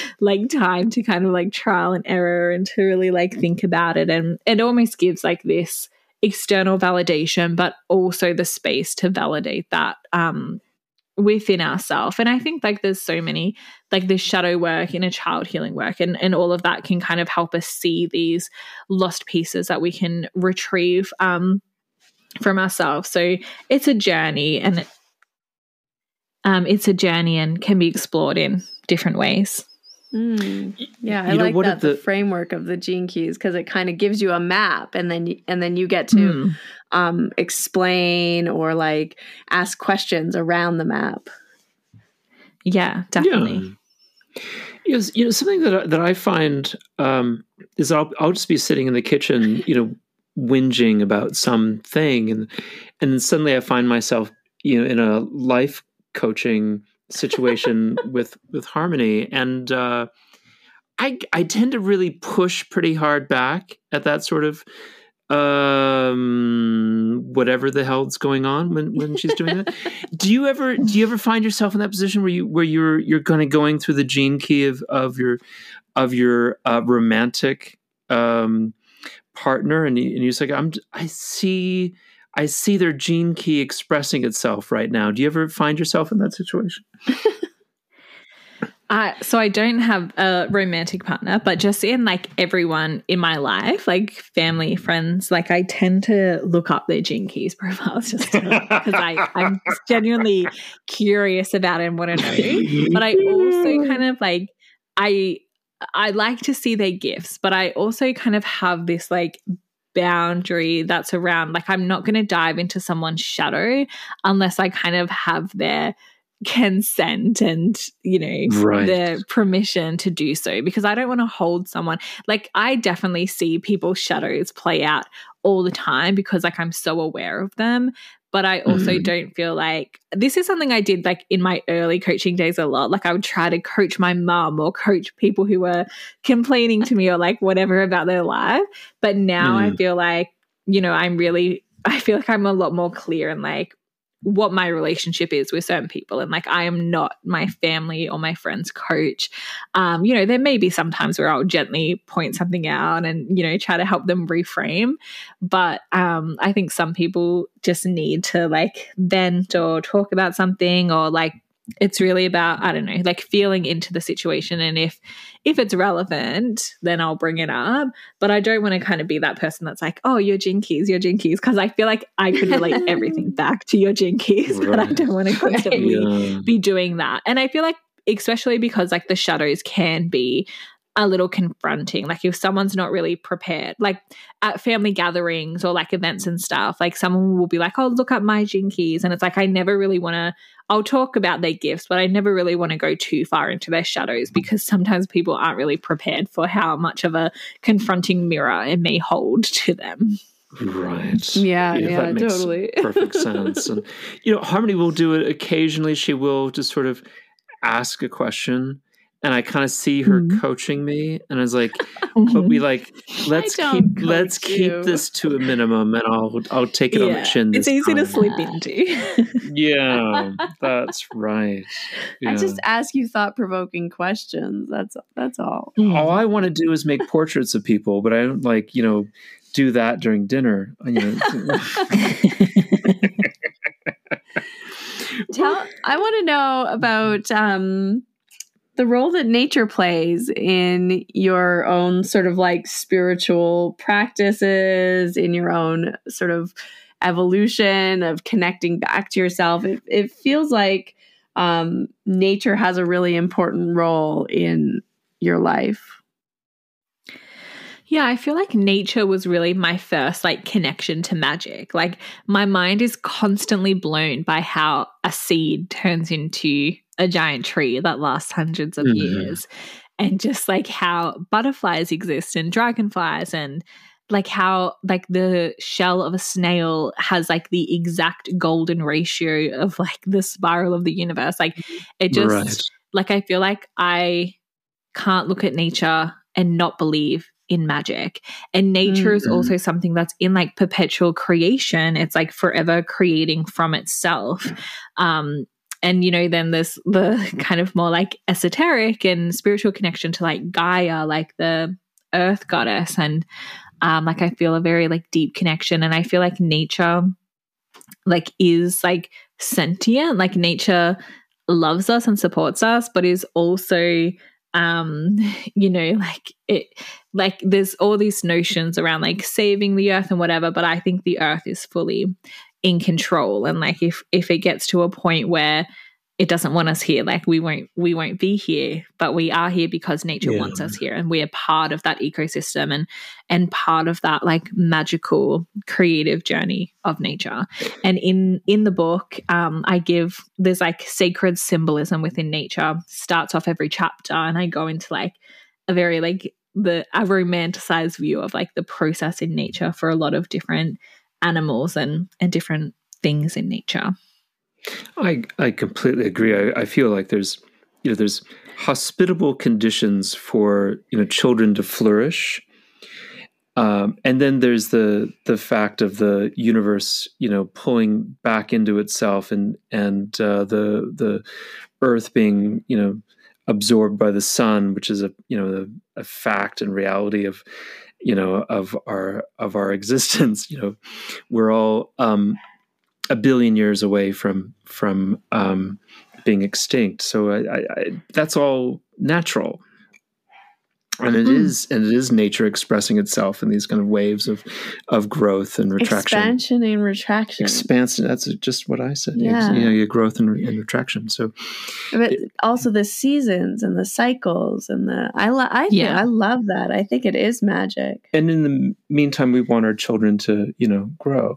like time to kind of like trial and error and to really like think about it and it almost gives like this external validation but also the space to validate that um within ourselves and i think like there's so many like this shadow work in a child healing work and and all of that can kind of help us see these lost pieces that we can retrieve um from ourselves. So it's a journey and um it's a journey and can be explored in different ways Mm, yeah, I you like that the, the, framework of the gene keys because it kind of gives you a map, and then and then you get to mm. um, explain or like ask questions around the map. Yeah, definitely. Yeah. Yes, you know something that that I find um, is I'll I'll just be sitting in the kitchen, you know, whinging about something, and and then suddenly I find myself, you know, in a life coaching situation with with harmony. And uh i i tend to really push pretty hard back at that sort of um whatever the hell's going on when when she's doing that. Do you ever do you ever find yourself in that position where you where you're you're kind of going through the gene key of of your of your uh, romantic um partner and, you, and you're like i'm i see I see their gene key expressing itself right now. Do you ever find yourself in that situation? Uh, so I don't have a romantic partner, but just in like everyone in my life, like family, friends, like I tend to look up their gene keys profiles just because I I'm genuinely curious about it and want to know. But I also kind of like I I like to see their gifts, but I also kind of have this like boundary that's around like I'm not going to dive into someone's shadow unless I kind of have their consent and you know right. the permission to do so because I don't want to hold someone like I definitely see people's shadows play out all the time because like I'm so aware of them but I also mm. don't feel like this is something I did like in my early coaching days a lot. Like I would try to coach my mum or coach people who were complaining to me or like whatever about their life. But now mm. I feel like, you know, I'm really, I feel like I'm a lot more clear and like, what my relationship is with certain people. And like i am not my family or my friend's coach. Um you know there may be sometimes where i'll gently point something out and you know try to help them reframe. But um i think some people just need to like vent or talk about something or like it's really about i don't know like feeling into the situation and if if it's relevant then i'll bring it up but i don't want to kind of be that person that's like oh your gene keys your gene keys because i feel like i could relate everything back to your gene keys right. but i don't want to constantly yeah. be doing that and i feel like especially because like the shadows can be a little confronting. Like if someone's not really prepared, like at family gatherings or like events and stuff, like someone will be like, "Oh, look at my gene keys," and it's like I never really want to. I'll talk about their gifts, but I never really want to go too far into their shadows mm. because sometimes people aren't really prepared for how much of a confronting mirror it may hold to them. Right. Yeah, yeah, yeah totally. perfect sense. And you know, Harmony will do it occasionally. She will just sort of ask a question and I kind of see her mm-hmm. coaching me, and I was like, "But we like let's keep let's you. keep this to a minimum, and I'll I'll take it yeah, on the chin." It's easy time. to sleep into. yeah, that's right. Yeah. I just ask you thought provoking questions. That's that's all. Mm. All I want to do is make portraits of people, but I don't like you know do that during dinner. You know. Tell. I want to know about. um the role that nature plays in your own sort of like spiritual practices, in your own sort of evolution of connecting back to yourself. It, it feels like um, nature has a really important role in your life. Yeah, I feel like nature was really my first like connection to magic. Like my mind is constantly blown by how a seed turns into a giant tree that lasts hundreds of mm-hmm. years and just like how butterflies exist and dragonflies and like how like the shell of a snail has like the exact golden ratio of like the spiral of the universe like it just right. like i feel like i can't look at nature and not believe in magic. And nature mm-hmm. is also something that's in like perpetual creation. It's like forever creating from itself. Um, and you know then there's the kind of more like esoteric and spiritual connection to like gaia like the earth goddess. And um like i feel a very like deep connection. And i feel like nature like is like sentient. Like nature loves us and supports us but is also um you know like it like there's all these notions around like saving the earth and whatever but i think the earth is fully in control. And like if if it gets to a point where it doesn't want us here like we won't we won't be here but we are here because nature yeah. wants us here and we are part of that ecosystem and and part of that like magical creative journey of nature. And in in the book um i give there's like sacred symbolism within nature. Starts off every chapter and i go into like a very like the a romanticized view of like the process in nature for a lot of different animals and and different things in nature. I I completely agree. I, I feel like there's you know there's hospitable conditions for you know children to flourish. Um, and then there's the the fact of the universe, you know, pulling back into itself, and and uh, the the Earth being, you know, absorbed by the sun, which is a you know a, a fact and reality of you know of our of our existence you know we're all um a billion years away from from um being extinct. So I, I, I that's all natural and it mm-hmm. is and it is nature expressing itself in these kind of waves of of growth and retraction. Expansion and retraction. Expansion that's just what i said. Yeah you know your growth and, and retraction. So but it, also the seasons and the cycles and the i lo- i yeah. i love that. I think it is magic. And in the meantime we want our children to you know grow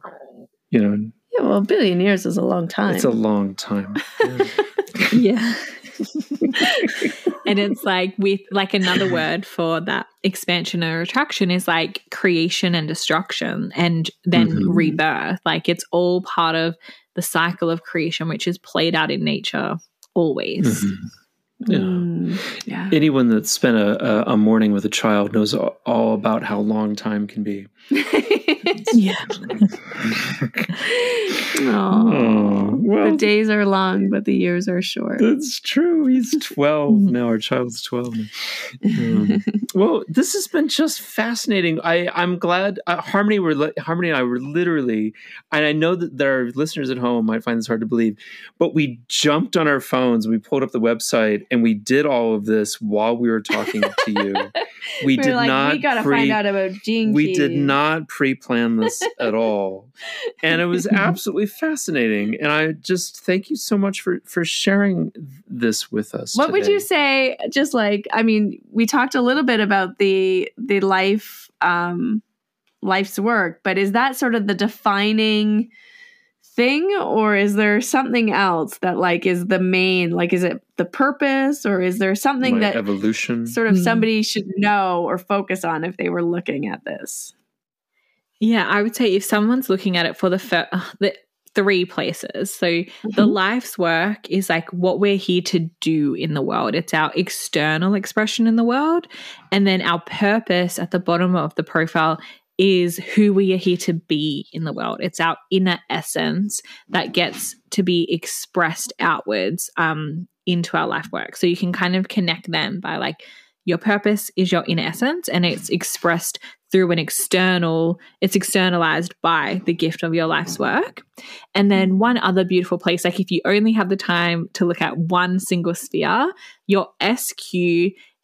you know yeah well a billion years is a long time it's a long time. Yeah, yeah. and it's like with like another word for that expansion or attraction is like creation and destruction and then mm-hmm. rebirth like it's all part of the cycle of creation which is played out in nature always mm-hmm. Yeah. Mm, yeah. Anyone that's spent a, a, morning with a child knows all, about how long time can be. yeah. oh. Well- the days are long, but the years are short. That's true. He's 12 now. Our child's 12 now. Um, well, this has been just fascinating. I, I'm glad uh, Harmony were li- Harmony and I were literally, and I know that there are listeners at home might find this hard to believe, but we jumped on our phones, we pulled up the website, and we did all of this while we were talking to you. We We're did like, not We gotta pre- find out about gene we did not pre-plan this at all and it was absolutely fascinating and i just thank you so much for for sharing this with us What would you say? Just like I mean, we talked a little bit about the the life um life's work, but is that sort of the defining thing or is there something else that like is the main like is it the purpose or is there something My that evolution sort of Hmm. somebody should know or focus on if they were looking at this Yeah, I would say if someone's looking at it for the fir- uh, the three places. So the life's work is like what we're here to do in the world. It's our external expression in the world, and then our purpose at the bottom of the profile is who we are here to be in the world. It's our inner essence that gets to be expressed outwards um, into our life work. So you can kind of connect them by like your purpose is your inner essence and it's expressed through an external it's externalized by the gift of your life's work and then one other beautiful place like if you only have the time to look at one single sphere your sq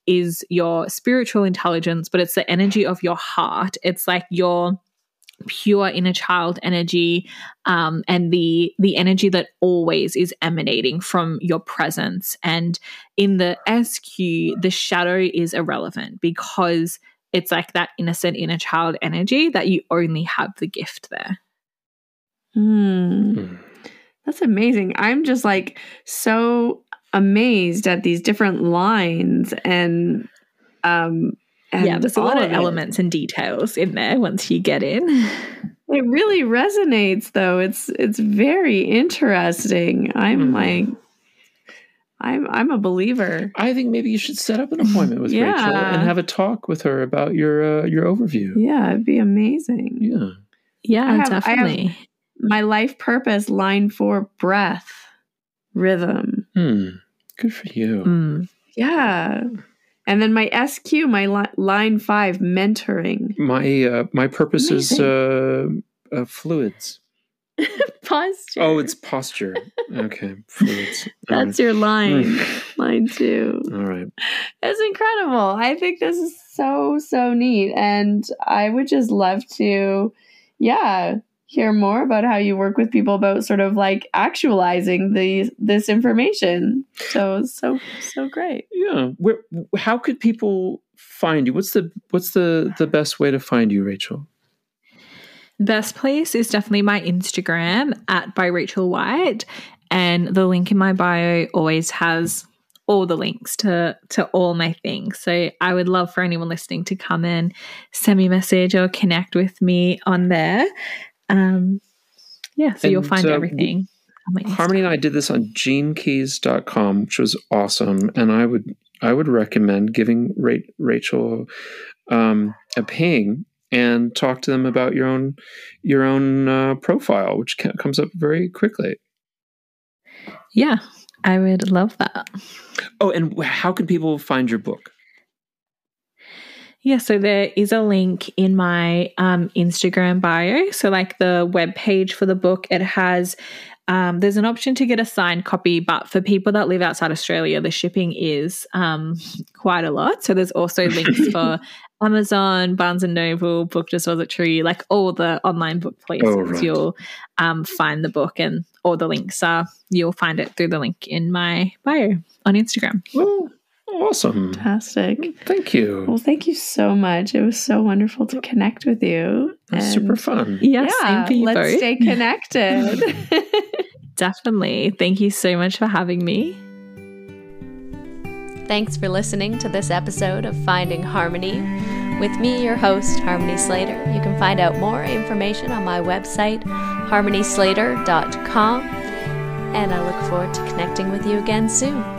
is your spiritual intelligence but it's the energy of your heart it's like your pure inner child energy um, and the the energy that always is emanating from your presence and in the sq the shadow is irrelevant because it's like that innocent inner child energy that you only have the gift there Hmm. Hmm. That's amazing. I'm just like so amazed at these different lines and um and yeah there's a lot all of it. elements and details in there once you get in It really resonates though. It's it's very interesting. I'm Mhm. like I'm I'm a believer. i think maybe you should set up an appointment with rachel and have a talk with her about your uh, your overview Yeah, it'd be amazing. yeah yeah I have- I have- definitely My life purpose line for breath rhythm. hmm good for you Mm. Yeah. And then my SQ, my li- line 5 mentoring. my uh my purpose is uh, uh fluids Posture. oh it's posture okay fluids All That's your line. Mm. line 2. all right It's incredible. I think this is so, so neat. And I would just love to, yeah, hear more about how you work with people about sort of like actualizing the this information. So so so great. yeah where how could people find you what's the what's the the best way to find you rachel Best place is definitely my Instagram at by Rachel White. And the link in my bio always has all the links to to all my things. So I would love for anyone listening to come in, send me a message or connect with me on there. Um yeah, so you'll find uh, everything. on my Harmony and I did this on genekeys.com, which was awesome. And I would I would recommend giving Ra- Rachel um, a ping and talk to them about your own your own uh, profile, which ca- comes up very quickly. Yeah, I would love that. Oh, and how can people find your book? Yeah, so there is a link in my um, Instagram bio. So, like the web page for the book, it has um, there's an option to get a signed copy, but for people that live outside Australia, the shipping is um, quite a lot. So there's also links for Amazon, Barnes and Noble, Book Depository, like all the online book places. Oh, right. You'll um, find the book, and all the links are you'll find it through the link in my bio on Instagram. Oh, awesome! Fantastic. Thank you. Well, thank you so much. It was so wonderful to connect with you. That's And super fun. Yeah, Yeah, same for you let's both. stay connected. Definitely. Thank you so much for having me. Thanks for listening to this episode of Finding Harmony. With me, your host, Harmony Slater. You can find out more information on my website, harmonyslater.com. And I look forward to connecting with you again soon.